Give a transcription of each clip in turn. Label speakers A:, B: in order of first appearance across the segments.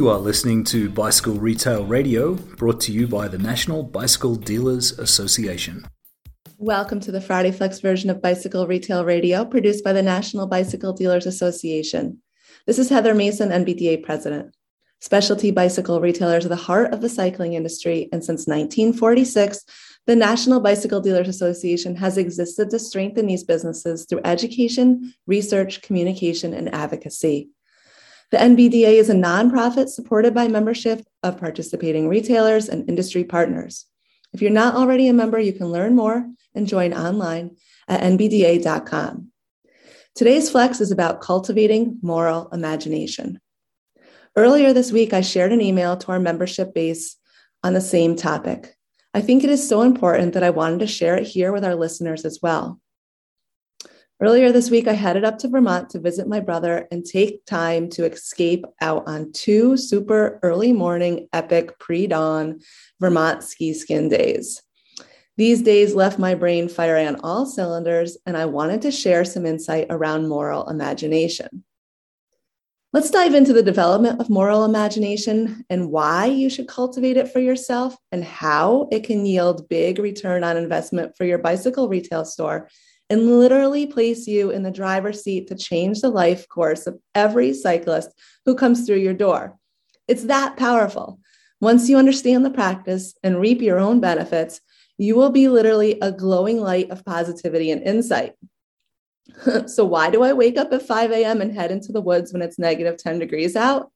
A: You are listening to Bicycle Retail Radio, brought to you by the National Bicycle Dealers Association.
B: Welcome to the Friday Flex version of Bicycle Retail Radio, produced by the National Bicycle Dealers Association. This is Heather Mason, NBDA President. Specialty bicycle retailers are the heart of the cycling industry, and since 1946, the National Bicycle Dealers Association has existed to strengthen these businesses through education, research, communication, and advocacy. The NBDA is a nonprofit supported by membership of participating retailers and industry partners. If you're not already a member, you can learn more and join online at nbda.com. Today's Flex is about cultivating moral imagination. Earlier this week, I shared an email to our membership base on the same topic. I think it is so important that I wanted to share it here with our listeners as well. Earlier this week, I headed up to Vermont to visit my brother and take time to escape out on two super early morning, epic pre dawn Vermont ski skin days. These days left my brain firing on all cylinders, and I wanted to share some insight around moral imagination. Let's dive into the development of moral imagination and why you should cultivate it for yourself and how it can yield big return on investment for your bicycle retail store and literally place you in the driver's seat to change the life course of every cyclist who comes through your door. It's that powerful. Once you understand the practice and reap your own benefits, you will be literally a glowing light of positivity and insight. so, why do I wake up at 5 a.m. and head into the woods when it's negative 10 degrees out?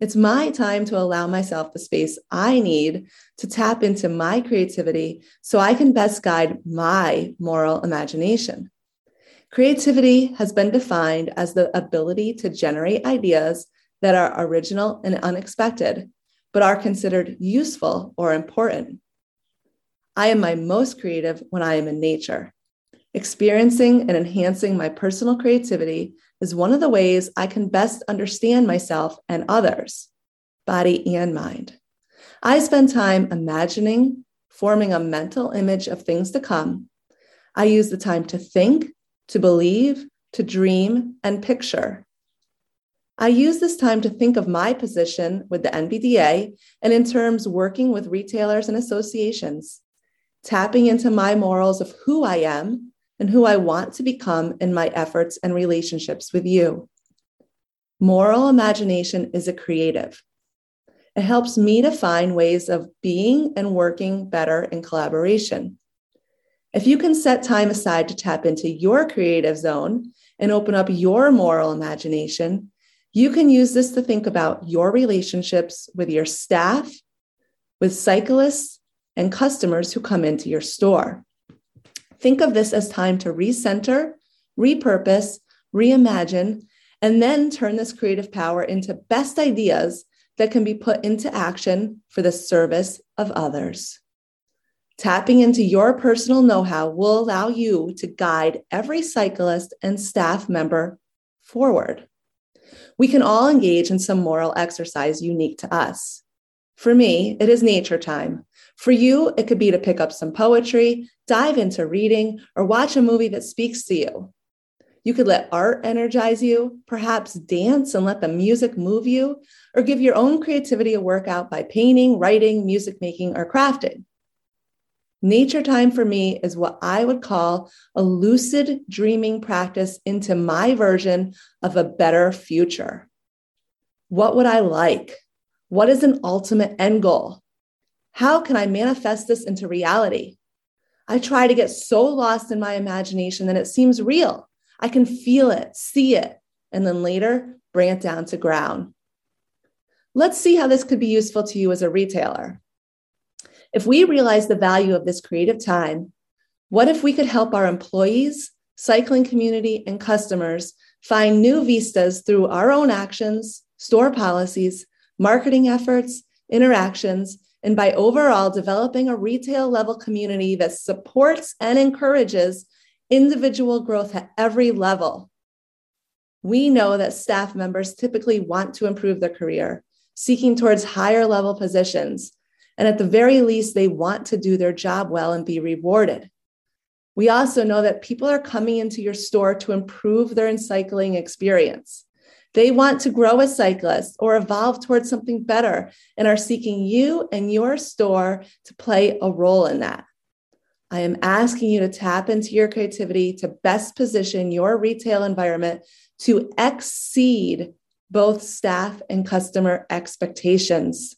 B: It's my time to allow myself the space I need to tap into my creativity so I can best guide my moral imagination. Creativity has been defined as the ability to generate ideas that are original and unexpected, but are considered useful or important. I am my most creative when I am in nature. Experiencing and enhancing my personal creativity is one of the ways I can best understand myself and others, body and mind. I spend time imagining, forming a mental image of things to come. I use the time to think, to believe, to dream, and picture. I use this time to think of my position with the NBDA and in terms working with retailers and associations, tapping into my morals of who I am and who I want to become in my efforts and relationships with you. Moral imagination is a creative. It helps me to find ways of being and working better in collaboration. If you can set time aside to tap into your creative zone and open up your moral imagination, you can use this to think about your relationships with your staff, with cyclists, and customers who come into your store. Think of this as time to recenter, repurpose, reimagine, and then turn this creative power into best ideas that can be put into action for the service of others. Tapping into your personal know how will allow you to guide every cyclist and staff member forward. We can all engage in some moral exercise unique to us. For me, it is nature time. For you, it could be to pick up some poetry, dive into reading, or watch a movie that speaks to you. You could let art energize you, perhaps dance and let the music move you, or give your own creativity a workout by painting, writing, music making, or crafting. Nature time for me is what I would call a lucid dreaming practice into my version of a better future. What would I like? What is an ultimate end goal? How can I manifest this into reality? I try to get so lost in my imagination that it seems real. I can feel it, see it, and then later bring it down to ground. Let's see how this could be useful to you as a retailer. If we realize the value of this creative time, what if we could help our employees, cycling community, and customers find new vistas through our own actions, store policies, marketing efforts, interactions, and by overall developing a retail level community that supports and encourages individual growth at every level. We know that staff members typically want to improve their career, seeking towards higher level positions. And at the very least, they want to do their job well and be rewarded. We also know that people are coming into your store to improve their cycling experience. They want to grow as cyclists or evolve towards something better and are seeking you and your store to play a role in that. I am asking you to tap into your creativity to best position your retail environment to exceed both staff and customer expectations.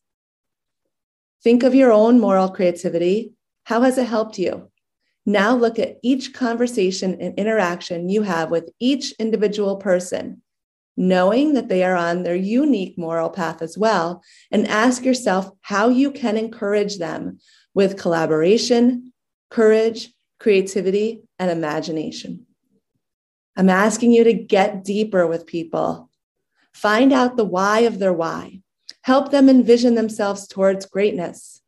B: Think of your own moral creativity. How has it helped you? Now look at each conversation and interaction you have with each individual person, knowing that they are on their unique moral path as well, and ask yourself how you can encourage them with collaboration, courage, creativity, and imagination. I'm asking you to get deeper with people. Find out the why of their why. Help them envision themselves towards greatness.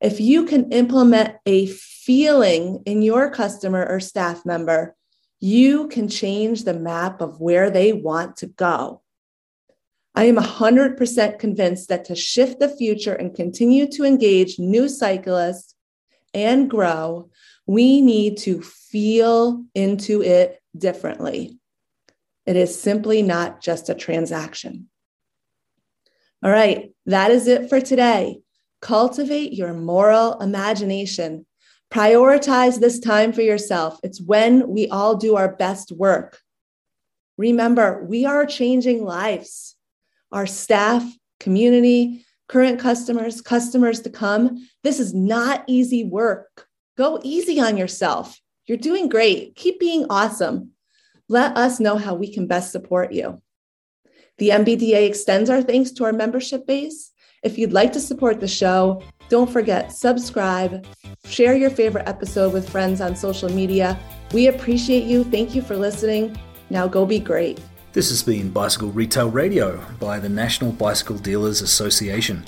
B: If you can implement a feeling in your customer or staff member, you can change the map of where they want to go. I am 100% convinced that to shift the future and continue to engage new cyclists and grow, we need to feel into it differently. It is simply not just a transaction. All right, that is it for today. Cultivate your moral imagination. Prioritize this time for yourself. It's when we all do our best work. Remember, we are changing lives. Our staff, community, current customers, customers to come. This is not easy work. Go easy on yourself. You're doing great. Keep being awesome. Let us know how we can best support you. The NBDA extends our thanks to our membership base. If you'd like to support the show, don't forget subscribe, share your favorite episode with friends on social media. We appreciate you. Thank you for listening. Now go be great.
A: This has been Bicycle Retail Radio by the National Bicycle Dealers Association.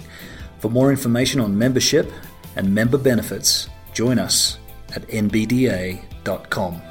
A: For more information on membership and member benefits, join us at nbda.com.